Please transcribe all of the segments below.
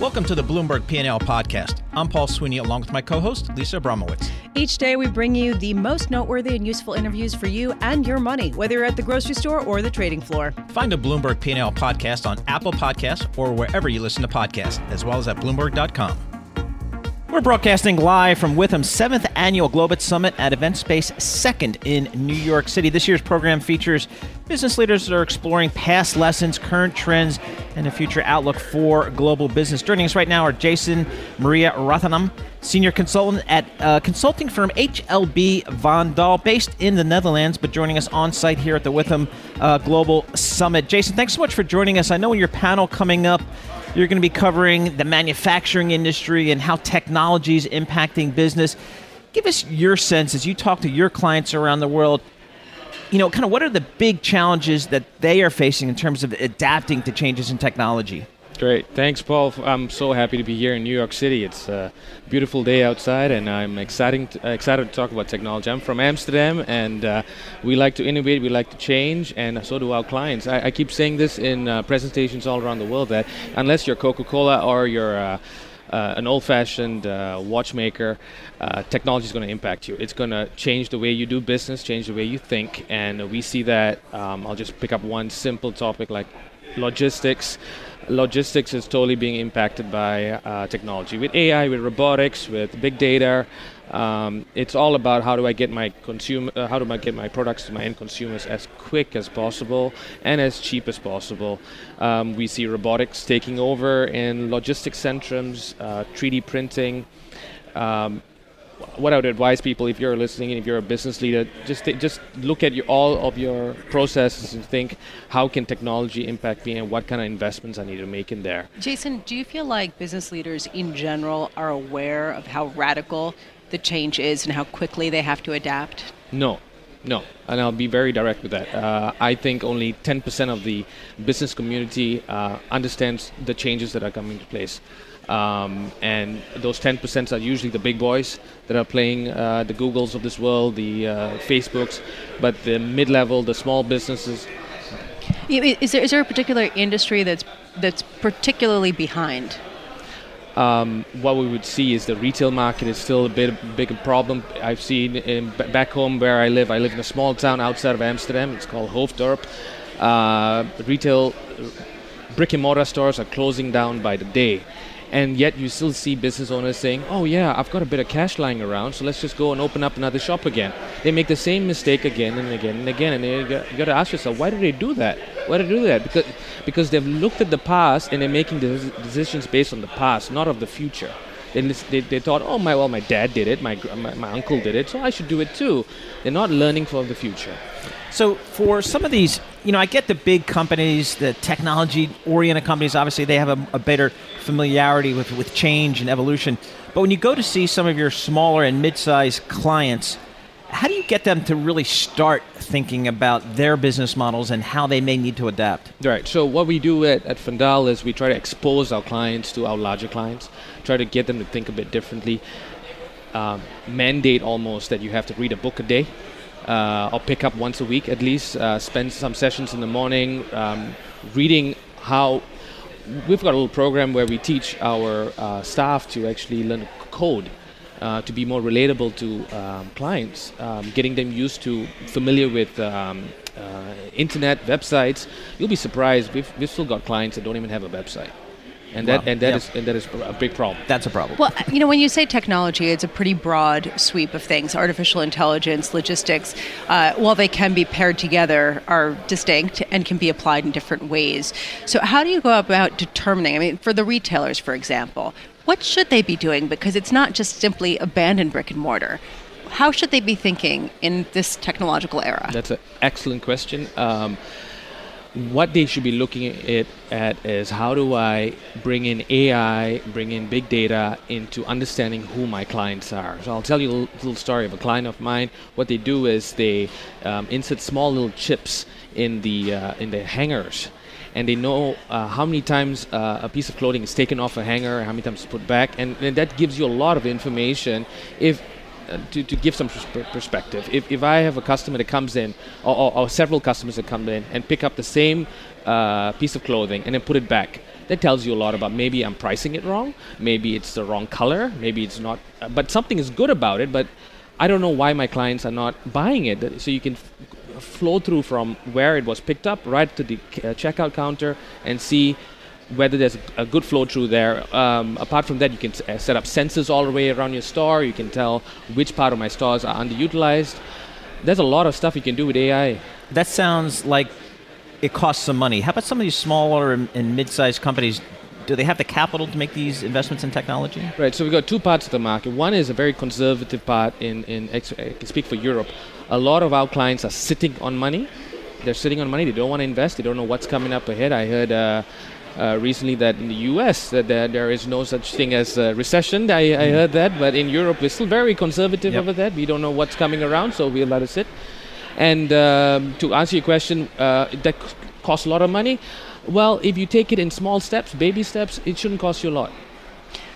Welcome to the Bloomberg P&L podcast. I'm Paul Sweeney along with my co-host Lisa Abramowicz. Each day we bring you the most noteworthy and useful interviews for you and your money, whether you're at the grocery store or the trading floor. Find a Bloomberg P&L podcast on Apple Podcasts or wherever you listen to podcasts, as well as at bloomberg.com. We're broadcasting live from Withum's seventh annual Global Summit at EventSpace Second in New York City. This year's program features business leaders are exploring past lessons, current trends, and a future outlook for global business. Joining us right now are Jason Mariarathanam, senior consultant at uh, consulting firm HLB Van Daal, based in the Netherlands, but joining us on site here at the Withum uh, Global Summit. Jason, thanks so much for joining us. I know in your panel coming up you're going to be covering the manufacturing industry and how technology is impacting business. Give us your sense as you talk to your clients around the world. You know, kind of what are the big challenges that they are facing in terms of adapting to changes in technology? Great. Thanks, Paul. I'm so happy to be here in New York City. It's a beautiful day outside, and I'm exciting uh, excited to talk about technology. I'm from Amsterdam, and uh, we like to innovate, we like to change, and so do our clients. I, I keep saying this in uh, presentations all around the world that unless you're Coca Cola or you're uh, uh, an old-fashioned uh, watchmaker, uh, technology is going to impact you. It's going to change the way you do business, change the way you think, and we see that. Um, I'll just pick up one simple topic like logistics logistics is totally being impacted by uh, technology. With AI, with robotics, with big data, um, it's all about how do I get my consumer, uh, how do I get my products to my end consumers as quick as possible and as cheap as possible. Um, we see robotics taking over in logistics centrums, uh, 3D printing. Um, what I would advise people, if you're listening and if you're a business leader, just th- just look at your, all of your processes and think, how can technology impact me, and what kind of investments I need to make in there. Jason, do you feel like business leaders in general are aware of how radical the change is and how quickly they have to adapt? No, no, and I'll be very direct with that. Uh, I think only 10% of the business community uh, understands the changes that are coming to place. Um, and those 10% are usually the big boys that are playing uh, the Googles of this world, the uh, Facebooks, but the mid level, the small businesses. Is there, is there a particular industry that's, that's particularly behind? Um, what we would see is the retail market is still a bit big problem. I've seen in, back home where I live. I live in a small town outside of Amsterdam. It's called Hoofddorp. Uh, retail brick and mortar stores are closing down by the day and yet you still see business owners saying, "Oh yeah, I've got a bit of cash lying around, so let's just go and open up another shop again." They make the same mistake again and again and again, and you got, you got to ask yourself, why do they do that? Why do they do that? Because because they've looked at the past and they're making decisions based on the past, not of the future. They, they, they thought, oh my well, my dad did it, my, my my uncle did it, so I should do it too. They're not learning for the future. So for some of these, you know, I get the big companies, the technology-oriented companies. Obviously, they have a, a better familiarity with with change and evolution. But when you go to see some of your smaller and mid-sized clients, how do you get them to really start thinking about their business models and how they may need to adapt? Right. So what we do at, at Van Daal is we try to expose our clients to our larger clients, try to get them to think a bit differently, um, mandate almost that you have to read a book a day uh, or pick up once a week at least, uh, spend some sessions in the morning um, reading how. We've got a little program where we teach our uh, staff to actually learn code. Uh, to be more relatable to um, clients, um, getting them used to familiar with um, uh, internet websites. You'll be surprised. We've, we've still got clients that don't even have a website and that and that yep. is, and that is a big problem. That's a problem. Well, you know, when you say technology, it's a pretty broad sweep of things. Artificial intelligence, logistics, uh, while they can be paired together, are distinct and can be applied in different ways. So, how do you go about determining? I mean, for the retailers, for example, what should they be doing? Because it's not just simply abandon brick and mortar. How should they be thinking in this technological era? That's an excellent question. Um, what they should be looking at, at is how do I bring in AI, bring in big data into understanding who my clients are. So I'll tell you a little, story of a client of mine. What they do is they um, insert small little chips in the uh, in the hangers and they know uh, how many times uh, a piece of clothing is taken off a hanger, how many times it's put back, and, and that gives you a lot of information. If uh, to, to give some perspective, if, if I have a customer that comes in, or, or, or several customers that come in and pick up the same uh, piece of clothing and then put it back, that tells you a lot about maybe I'm pricing it wrong, maybe it's the wrong color, maybe it's not, uh, but something is good about it, but I don't know why my clients are not buying it. So you can flow through from where it was picked up right to the uh, checkout counter and see whether there's a good flow through there. Um, apart from that, you can uh, set up sensors all the way around your store. You can tell which part of my stores are underutilized. There's a lot of stuff you can do with AI. That sounds like it costs some money. How about some of these smaller and, and mid-sized companies? Do they have the capital to make these investments in technology? Right. So we've got two parts of the market. One is a very conservative part. In in I can speak for Europe. A lot of our clients are sitting on money. They're sitting on money. They don't want to invest. They don't know what's coming up ahead. I heard. Uh, uh, recently, that in the U.S. that there, there is no such thing as a recession. I, I heard that, but in Europe we're still very conservative Yep. over that. We don't know what's coming around, so we'll let it sit. And um, to answer your question, uh, that costs a lot of money. Well, if you take it in small steps, baby steps, it shouldn't cost you a lot.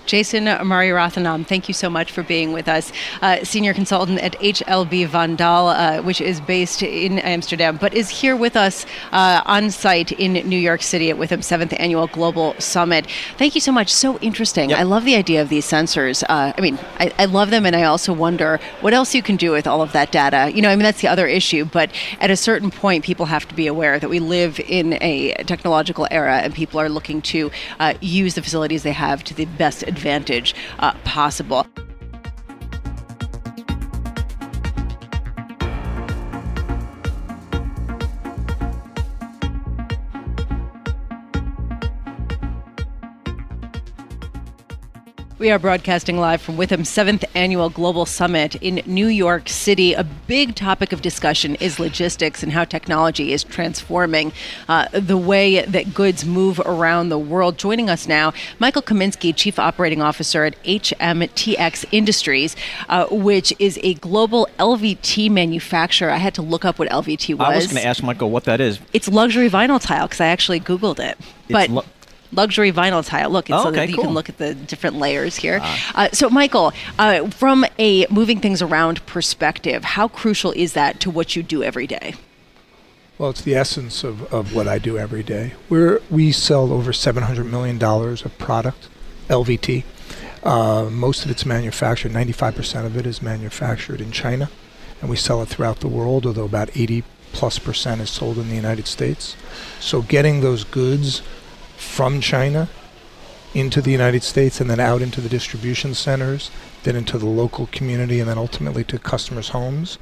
Jason Mariarathanam, thank you so much for being with us. Uh, senior consultant at HLB Van Daal, uh, which is based in Amsterdam, but is here with us uh, on site in New York City at Withum 7th Annual Global Summit. Thank you so much. So interesting. Yep. I love the idea of these sensors. Uh, I mean, I, I love them, and I also wonder what else you can do with all of that data. You know, I mean, that's the other issue, but at a certain point, people have to be aware that we live in a technological era and people are looking to uh, use the facilities they have to the best advantage uh, possible. We are broadcasting live from Withum's seventh annual Global Summit in New York City. A big topic of discussion is logistics and how technology is transforming uh, the way that goods move around the world. Joining us now, Michael Kaminsky, Chief Operating Officer at HMTX Industries, uh, which is a global LVT manufacturer. I had to look up what LVT was. I was going to ask Michael what that is. It's luxury vinyl tile because I actually Googled it. but lu- luxury vinyl tile. Look, it's Oh, so that okay, you cool. can look at the different layers here. Uh, so, Michael, uh, from a moving things around perspective, how crucial is that to what you do every day? Well, it's the essence of, of what I do every day. We're, we sell over $700 million of product, LVT. Uh, most of it's manufactured, 95% of it is manufactured in China, and we sell it throughout the world, although about 80 plus percent is sold in the United States. So getting those goods from China into the United States and then out into the distribution centers, then into the local community, and then ultimately to customers' homes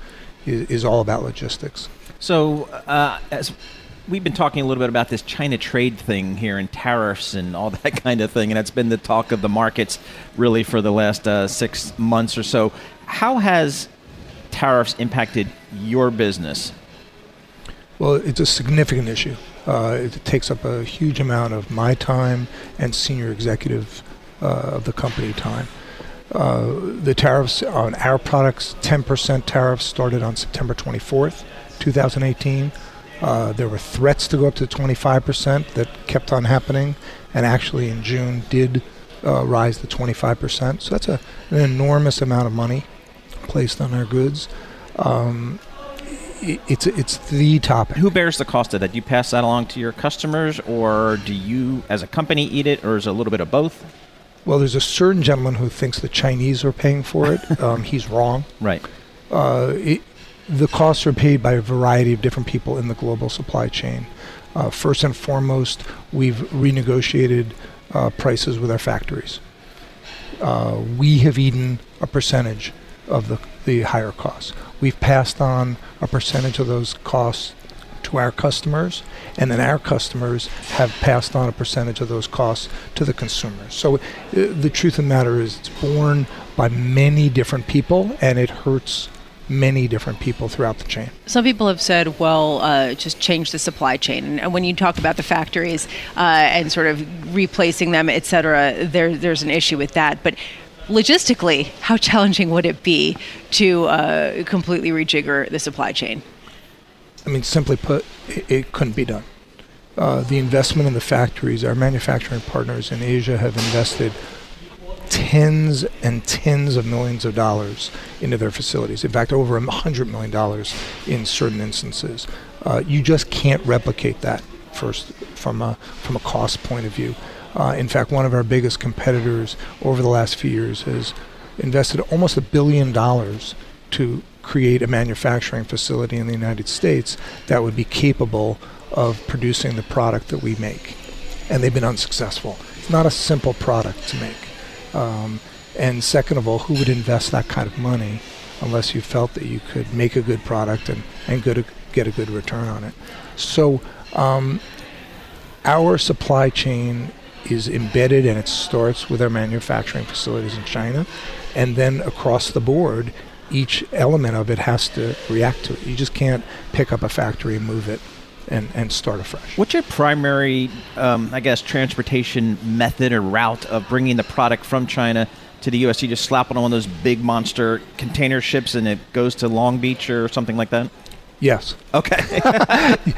is, is all about logistics. So, uh, as we've been talking a little bit about this China trade thing here and tariffs and all that kind of thing, and it's been the talk of the markets really for the last uh, six months or so. How has tariffs impacted your business? Well, it's a significant issue. Uh, it takes up a huge amount of my time and senior executive uh, of the company time. Uh, the tariffs on our products, 10% tariffs started on September 24th, 2018. Uh, there were threats to go up to 25% that kept on happening, and actually in June did uh, rise to 25%. So that's a, an enormous amount of money placed on our goods. Um, it's it's the topic. Who bears the cost of that? Do you pass that along to your customers, or do you, as a company, eat it, or is it a little bit of both? Well, there's a certain gentleman who thinks the Chinese are paying for it. um, he's wrong. Right. Uh, it, the costs are paid by a variety of different people in the global supply chain. Uh, first and foremost, we've renegotiated uh, prices with our factories. Uh, we have eaten a percentage of the, the higher costs. We've passed on a percentage of those costs to our customers, and then our customers have passed on a percentage of those costs to the consumers. So uh, the truth of the matter is, it's borne by many different people, and it hurts many different people throughout the chain. Some people have said, well, uh, just change the supply chain. And when you talk about the factories uh, and sort of replacing them, et cetera, there, there's an issue with that. But logistically, how challenging would it be to uh, completely rejigger the supply chain? I mean, simply put, it, it couldn't be done. Uh, the investment in the factories, our manufacturing partners in Asia have invested tens and tens of millions of dollars into their facilities. In fact, over a hundred million dollars in certain instances. Uh, you just can't replicate that first from a from a cost point of view. Uh, in fact, one of our biggest competitors over the last few years has invested almost a billion dollars to create a manufacturing facility in the United States that would be capable of producing the product that we make. And they've been unsuccessful. It's not a simple product to make. Um, and second of all, who would invest that kind of money unless you felt that you could make a good product and, and good, get a good return on it? So um, our supply chain is embedded and it starts with our manufacturing facilities in China. And then across the board, each element of it has to react to it. You just can't pick up a factory and move it and, and start afresh. What's your primary, um, I guess, transportation method or route of bringing the product from China to the U.S.? You just slap it on one of those big monster container ships and it goes to Long Beach or something like that? Yes. Okay.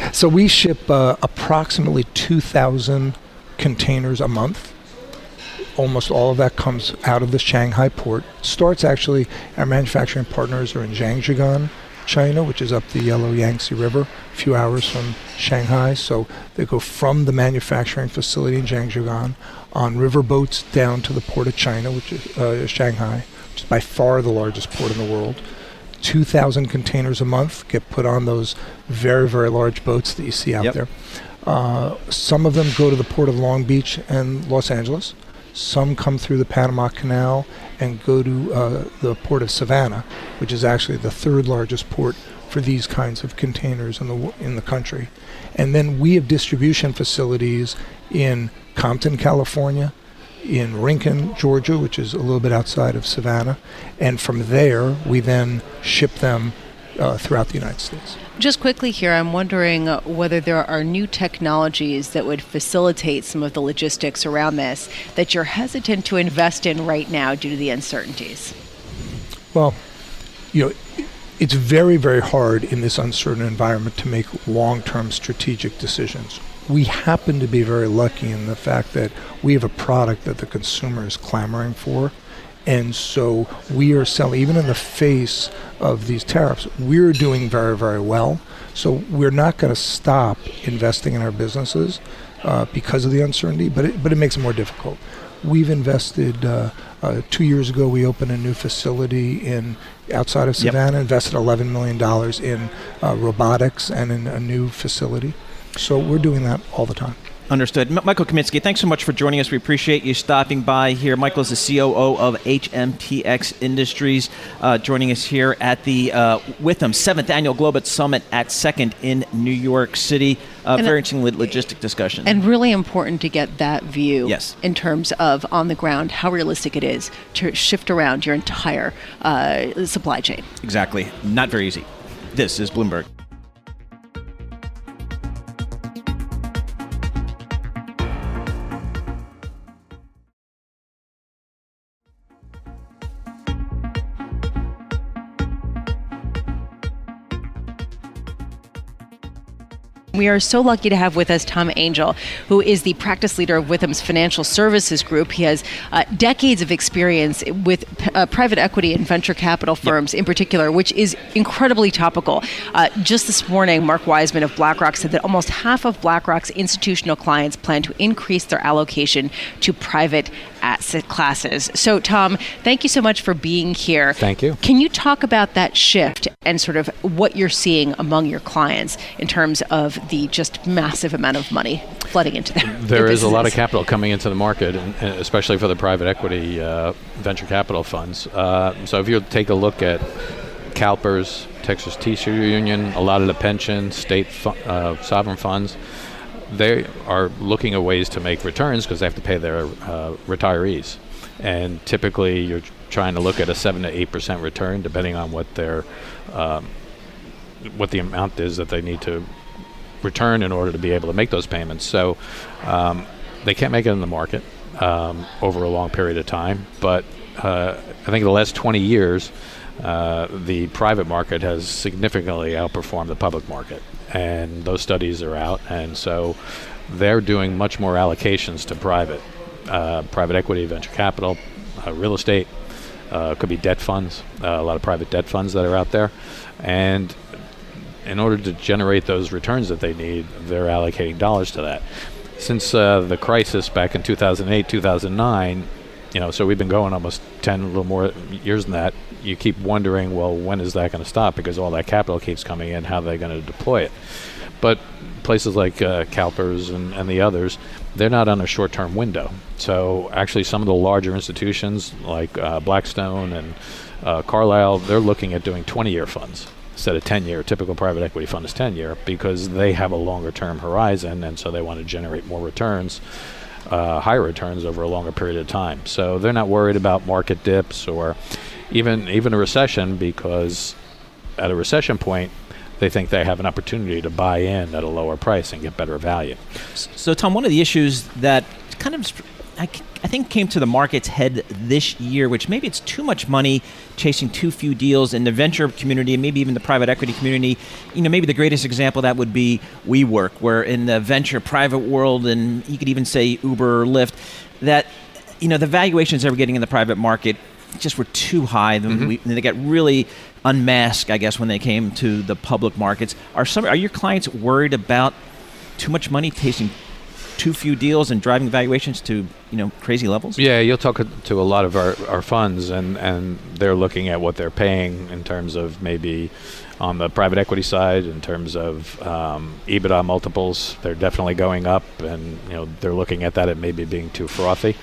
so we ship uh, approximately 2,000 containers a month. Almost all of that comes out of the Shanghai port. Starts actually, our manufacturing partners are in Zhangjiagang, China, which is up the Yellow Yangtze River, a few hours from Shanghai. So they go from the manufacturing facility in Zhangjiagang on river boats down to the port of China, which is uh, Shanghai, which is by far the largest port in the world. 2,000 containers a month get put on those very, very large boats that you see out Yep. there. Uh, some of them go to the port of Long Beach and Los Angeles. Some come through the Panama Canal and go to uh, the port of Savannah, which is actually the third largest port for these kinds of containers in the in the country. And then we have distribution facilities in Compton, California, in Rincon, Georgia, which is a little bit outside of Savannah, and from there we then ship them uh, throughout the United States. Just quickly here, I'm wondering whether there are new technologies that would facilitate some of the logistics around this that you're hesitant to invest in right now due to the uncertainties. Well, you know, it's very, very hard in this uncertain environment to make long-term strategic decisions. We happen to be very lucky in the fact that we have a product that the consumer is clamoring for. And so we are selling, even in the face of these tariffs, we're doing very, very well. So we're not going to stop investing in our businesses uh, because of the uncertainty, but it, but it makes it more difficult. We've invested uh, uh, two years ago. We opened a new facility in outside of Yep. Savannah. Invested 11 million dollars in uh, robotics and in a new facility. So we're doing that all the time. Understood. M- Michael Kaminsky, thanks so much for joining us. We appreciate you stopping by here. Michael is the COO of HMTX Industries, uh, joining us here at the uh, Withum 7th Annual Global Summit at 2nd in New York City. Uh, very interesting lo- logistic discussion. And really important to get that view Yes. in terms of on the ground how realistic it is to shift around your entire uh, supply chain. exactly. Not very easy. This is Bloomberg. We are so lucky to have with us Tom Angell, who is the practice leader of Withum's Financial Services Group. He has uh, decades of experience with uh, private equity and venture capital firms in particular, which is incredibly topical. Uh, just this morning, Mark Wiseman of BlackRock said that almost half of BlackRock's institutional clients plan to increase their allocation to private asset classes. So, Tom, thank you so much for being here. Thank you. Can you talk about that shift and sort of what you're seeing among your clients in terms of the just massive amount of money flooding into them? There is a lot of capital coming into the market, especially for the private equity uh, venture capital funds. Uh, so if you take a look at CalPERS, Texas Teacher Union, a lot of the pension, state fu- uh, sovereign funds, they are looking at ways to make returns because they have to pay their uh, retirees. And typically, you're trying to look at a seven to eight percent return, depending on what their um, what the amount is that they need to return in order to be able to make those payments. So um, they can't make it in the market um, over a long period of time. But uh, I think in the last 20 years, uh, the private market has significantly outperformed the public market. And those studies are out. And so they're doing much more allocations to private, uh, private equity, venture capital, uh, real estate. Uh, could be debt funds, uh, a lot of private debt funds that are out there. And in order to generate those returns that they need, they're allocating dollars to that. since uh, the crisis back in 2008, 2009, you know, so we've been going almost 10, a little more years than that. You keep wondering, well, when is that going to stop? Because all that capital keeps coming in. How are they going to deploy it? But places like uh, CalPERS and, and the others, they're not on a short-term window. So actually, some of the larger institutions like uh, Blackstone and uh, Carlyle, they're looking at doing 20-year funds instead of 10 year. Typical private equity fund is 10 year because they have a longer term horizon and so they want to generate more returns, uh, higher returns over a longer period of time. So they're not worried about market dips or even even a recession because at a recession point they think they have an opportunity to buy in at a lower price and get better value. So Tom, one of the issues that kind of I, I think came to the market's head this year, which maybe it's too much money chasing too few deals in the venture community and maybe even the private equity community. You know, maybe the greatest example that would be WeWork, where in the venture private world, and you could even say Uber or Lyft, that you know the valuations they getting in the private market just were too high. Mm-hmm. We, they got really unmasked, I guess, when they came to the public markets. Are some are your clients worried about too much money chasing too few deals and driving valuations to you know crazy levels? Yeah, you'll talk to a lot of our, our funds, and, and they're looking at what they're paying in terms of maybe on the private equity side, in terms of um, EBITDA multiples. They're definitely going up, and you know they're looking at that at maybe being too frothy.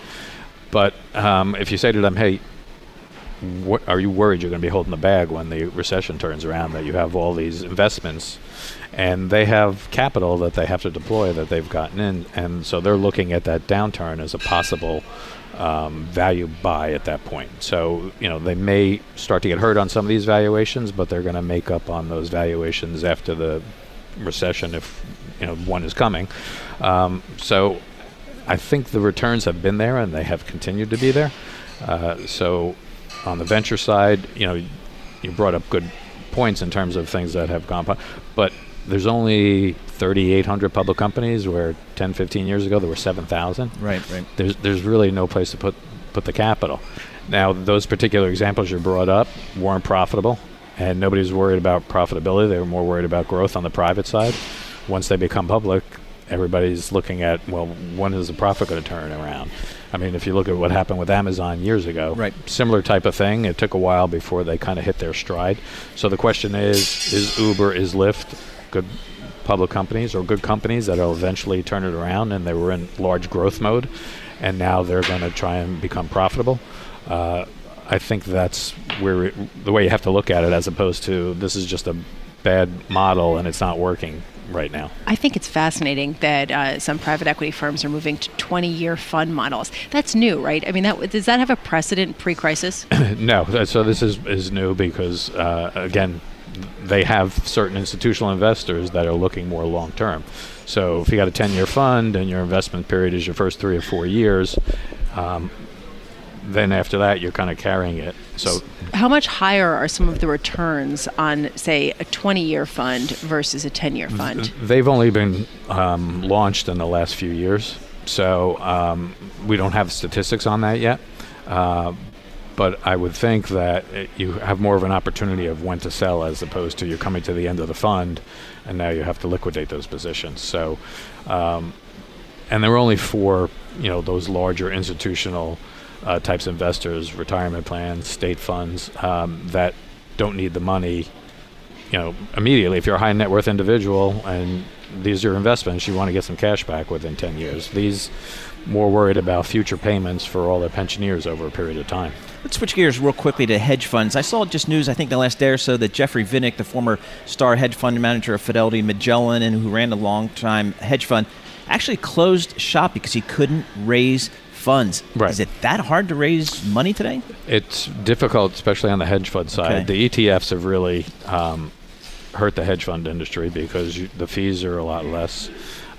But um, if you say to them, hey, what, are you worried you're going to be holding the bag when the recession turns around? That you have all these investments and they have capital that they have to deploy that they've gotten in, and so they're looking at that downturn as a possible um, value buy at that point. So you know they may start to get hurt on some of these valuations, but they're going to make up on those valuations after the recession if you know one is coming. Um, so I think the returns have been there and they have continued to be there. Uh, so on the venture side, you know, you brought up good points in terms of things that have gone, but there's only 3,800 public companies where 10, 15 years ago there were 7,000. Right, right. There's there's really no place to put put the capital. Now those particular examples you brought up weren't profitable, and nobody's worried about profitability. They were more worried about growth on the private side. Once they become public, everybody's looking at well, when is the profit going to turn around? I mean, if you look at what happened with Amazon years ago, right. similar type of thing. It took a while before they kind of hit their stride. So the question is: Is Uber, is Lyft good public companies or good companies that'll eventually turn it around, and they were in large growth mode, and now they're going to try and become profitable. Uh, I think that's where it, the way you have to look at it, as opposed to this is just a bad model and it's not working right now. I think it's fascinating that uh, some private equity firms are moving to 20-year fund models. That's new, right? I mean, that, does that have a precedent pre-crisis? no. So this is is new because uh, again, they have certain institutional investors that are looking more long term. So if you got a 10 year fund and your investment period is your first three or four years, um, then after that you're kind of carrying it. So how much higher are some of the returns on, say, a 20 year fund versus a 10 year fund? They've only been um, launched in the last few years. So um, we don't have statistics on that yet. Uh, but I would think that it, you have more of an opportunity of when to sell as opposed to you're coming to the end of the fund and now you have to liquidate those positions. So, um, and there were only four, you know, those larger institutional uh, types of investors, retirement plans, state funds um, that don't need the money, you know, immediately. If you're a high net worth individual and these are your investments, you want to get some cash back within 10 years. These more worried about future payments for all their pensioners over a period of time. Let's switch gears real quickly to hedge funds. I saw just news, I think, the last day or so that Jeffrey Vinik, the former star hedge fund manager of Fidelity Magellan and who ran a long time hedge fund, actually closed shop because he couldn't raise funds. Right. Is it that hard to raise money today? It's difficult, especially on the hedge fund side. Okay. The ETFs have really um, hurt the hedge fund industry because you, the fees are a lot less.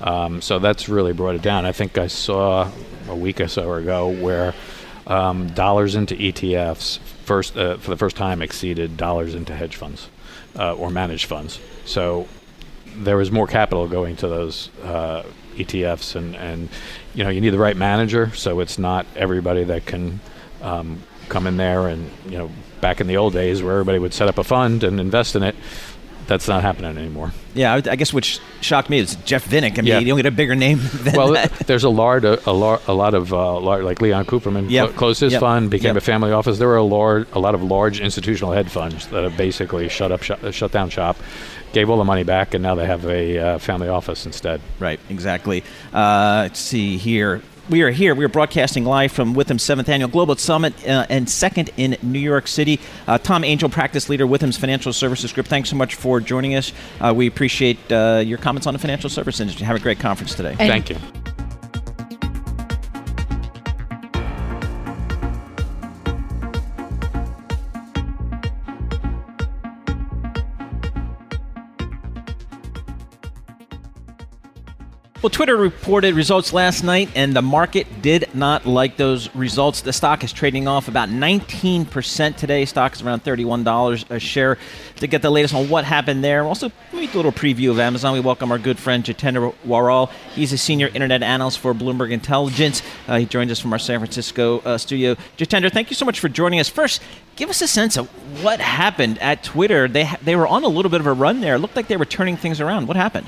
Um, so that's really brought it down. I think I saw a week or so ago where um, dollars into ETFs first uh, for the first time exceeded dollars into hedge funds uh, or managed funds. So there was more capital going to those uh, ETFs, and, and you know you need the right manager. So it's not everybody that can um, come in there and you know back in the old days where everybody would set up a fund and invest in it that's not happening anymore. Yeah, I, I guess which shocked me is Jeff Vinik. I mean, Yeah. you don't get a bigger name than that well, that. there's a lot, a, a lot, a lot of uh, lar- like Leon Cooperman Yep. clo- closed his Yep. fund, became Yep. a family office. There were a, lar- a lot of large institutional hedge funds that have basically shut up, shut, shut down shop, gave all the money back, and now they have a uh, family office instead. Right, exactly. Uh, let's see here. We are here. We are broadcasting live from Withum's seventh annual Global Summit uh, and second in New York City. Uh, Tom Angell, practice leader, Withum's Financial Services Group. Thanks so much for joining us. Uh, we appreciate uh, your comments on the financial service industry. Have a great conference today. And- Thank you. Well, Twitter reported results last night, and the market did not like those results. The stock is trading off about 19% today. Stock is around $31 a share. To get the latest on what happened there, also do a little preview of Amazon. We welcome our good friend Jitendra Waral. He's a senior internet analyst for Bloomberg Intelligence. Uh, he joins us from our San Francisco uh, studio. Jitendra, thank you so much for joining us. First, give us a sense of what happened at Twitter. They ha- they were on a little bit of a run there. It looked like they were turning things around. What happened?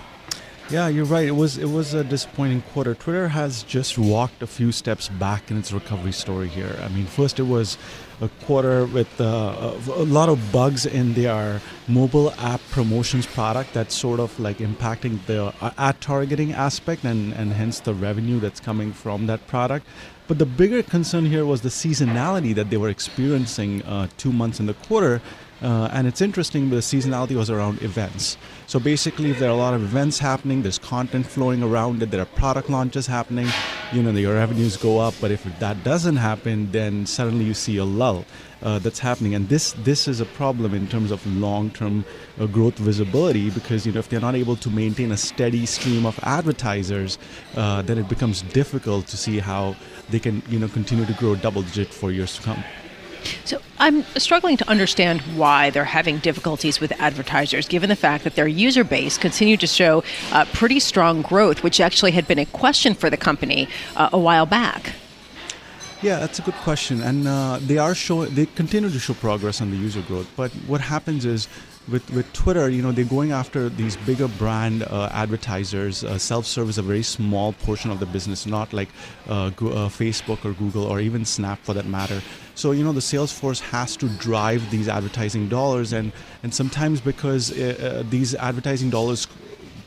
Yeah, you're right. It was it was a disappointing quarter. Twitter has just walked a few steps back in its recovery story here. I mean, first it was a quarter with uh, a lot of bugs in their mobile app promotions product that's sort of like impacting the uh, ad targeting aspect and and hence the revenue that's coming from that product. But the bigger concern here was the seasonality that they were experiencing uh, two months in the quarter. Uh, and it's interesting, the seasonality was around events. So basically, if there are a lot of events happening, there's content flowing around it, there are product launches happening, you know, your revenues go up. But if that doesn't happen, then suddenly you see a lull uh, that's happening. And this this is a problem in terms of long-term uh, growth visibility because you know if they're not able to maintain a steady stream of advertisers, uh, then it becomes difficult to see how they can you know continue to grow double-digit for years to come. So I'm struggling to understand why they're having difficulties with advertisers, given the fact that their user base continued to show uh, pretty strong growth, which actually had been a question for the company uh, a while back. Yeah, that's a good question, and uh, they are showing. They continue to show progress on the user growth. But what happens is, with with Twitter, you know, they're going after these bigger brand uh, advertisers. Uh, self-serve is a very small portion of the business, not like uh, uh, Facebook or Google or even Snap for that matter. So you know, the sales force has to drive these advertising dollars, and and sometimes because uh, uh, these advertising dollars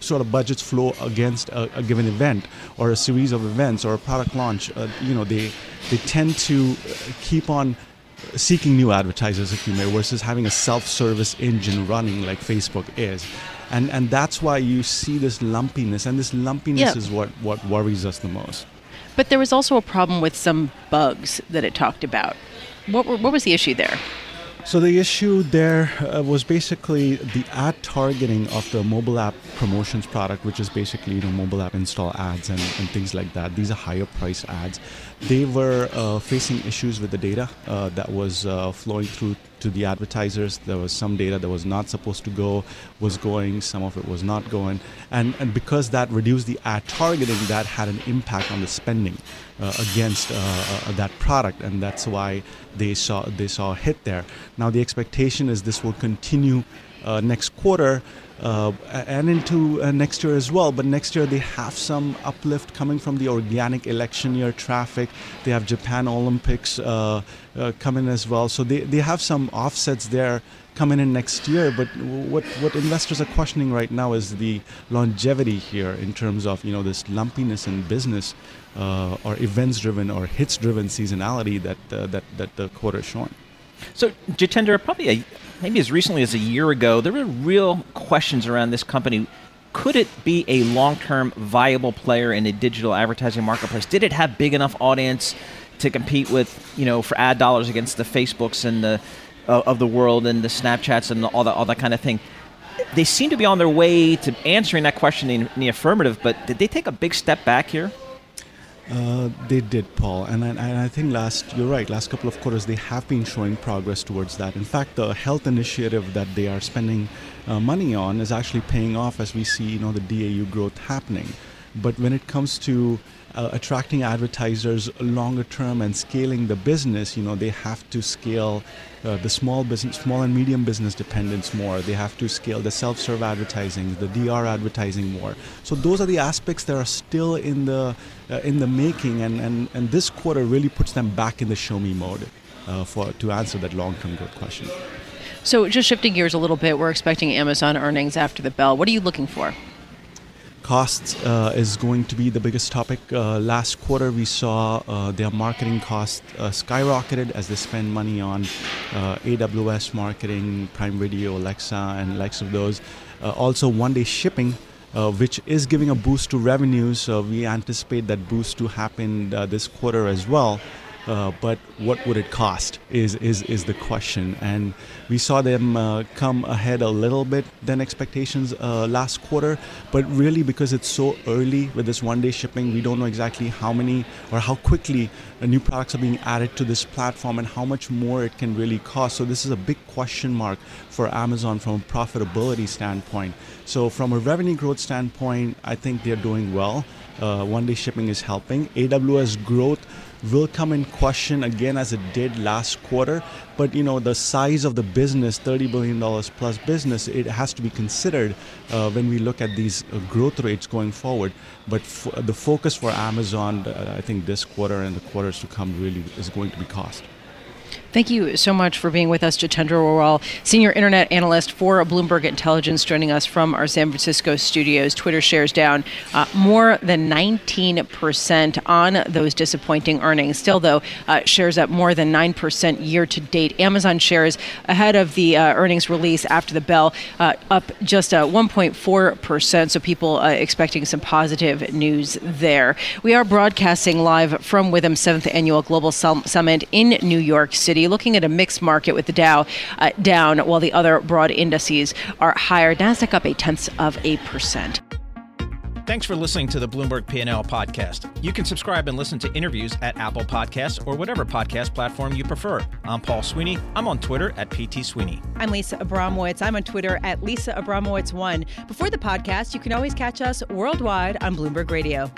sort of budgets flow against a, a given event or a series of events or a product launch, uh, you know, they they tend to keep on seeking new advertisers, if you may, versus having a self-service engine running like Facebook is. And, and that's why you see this lumpiness, and this lumpiness Yeah. is what, what worries us the most. But there was also a problem with some bugs that it talked about. What, what was the issue there? So the issue there uh, was basically the ad targeting of the mobile app promotions product, which is basically you know mobile app install ads and, and things like that. These are higher priced ads. They were uh, facing issues with the data uh, that was uh, flowing through to the advertisers. There was some data that was not supposed to go, was going. Some of it was not going, and and because that reduced the ad targeting, that had an impact on the spending uh, against uh, uh, that product, and that's why they saw they saw a hit there. Now the expectation is this will continue uh, next quarter uh, and into uh, next year as well. But next year they have some uplift coming from the organic election year traffic. They have Japan Olympics uh, uh, coming as well, so they, they have some offsets there coming in next year. But what what investors are questioning right now is the longevity here in terms of you know this lumpiness in business. Uh, or events-driven or hits-driven seasonality that uh, that that the quarter is showing. So, Jitendra, probably a, maybe as recently as a year ago, there were real questions around this company. Could it be a long-term viable player in a digital advertising marketplace? Did it have big enough audience to compete with, you know, for ad dollars against the Facebooks and the uh, of the world and the Snapchats and all that all that kind of thing? They seem to be on their way to answering that question in the affirmative, but did they take a big step back here? Uh, they did, Paul, and I, and I think last you're right. Last couple of quarters, they have been showing progress towards that. In fact, the health initiative that they are spending uh, money on is actually paying off as we see, you know, the DAU growth happening. But when it comes to uh, attracting advertisers longer term and scaling the business, you know, they have to scale uh, the small business, small and medium business dependents more. They have to scale the self-serve advertising, the DR advertising more. So those are the aspects that are still in the uh, in the making, and, and and this quarter really puts them back in the show me mode uh, for to answer that long-term growth question. So just shifting gears a little bit, we're expecting Amazon earnings after the bell. What are you looking for? Costs uh, is going to be the biggest topic. Uh, last quarter, we saw uh, their marketing costs uh, skyrocketed as they spend money on uh, AWS marketing, Prime Video, Alexa, and likes of those. Uh, also, one day shipping. which is giving a boost to revenues. we anticipate that boost to happen this quarter as well. Uh, but what would it cost is, is, is the question. And we saw them uh, come ahead a little bit than expectations uh, last quarter, but really because it's so early with this one day shipping, we don't know exactly how many or how quickly uh, new products are being added to this platform and how much more it can really cost. So this is a big question mark for Amazon from a profitability standpoint. So from a revenue growth standpoint, I think they're doing well. Uh, one day shipping is helping. AWS growth will come in question again as it did last quarter. But you know, the size of the business, $30 billion plus business, it has to be considered uh, when we look at these uh, growth rates going forward. But f- the focus for Amazon, uh, I think this quarter and the quarters to come really is going to be cost. Thank you so much for being with us, Jitendra Agarwal, Senior Internet Analyst for Bloomberg Intelligence, joining us from our San Francisco studios. Twitter shares down uh, more than 19% on those disappointing earnings. Still, though, uh, shares up more than 9% year to date. Amazon shares ahead of the uh, earnings release after the bell, uh, up just 1.4%. Uh, so people uh, expecting some positive news there. We are broadcasting live from Withum 7th Annual Global Summit in New York City looking at a mixed market with the Dow uh, down while the other broad indices are higher. Nasdaq up a tenth of a percent. Thanks for listening to the Bloomberg P&L podcast. You can subscribe and listen to interviews at Apple Podcasts or whatever podcast platform you prefer. I'm Paul Sweeney. I'm on Twitter at PT Sweeney. I'm Lisa Abramowicz. I'm on Twitter at Lisa Abramowicz1. Before the podcast, you can always catch us worldwide on Bloomberg Radio.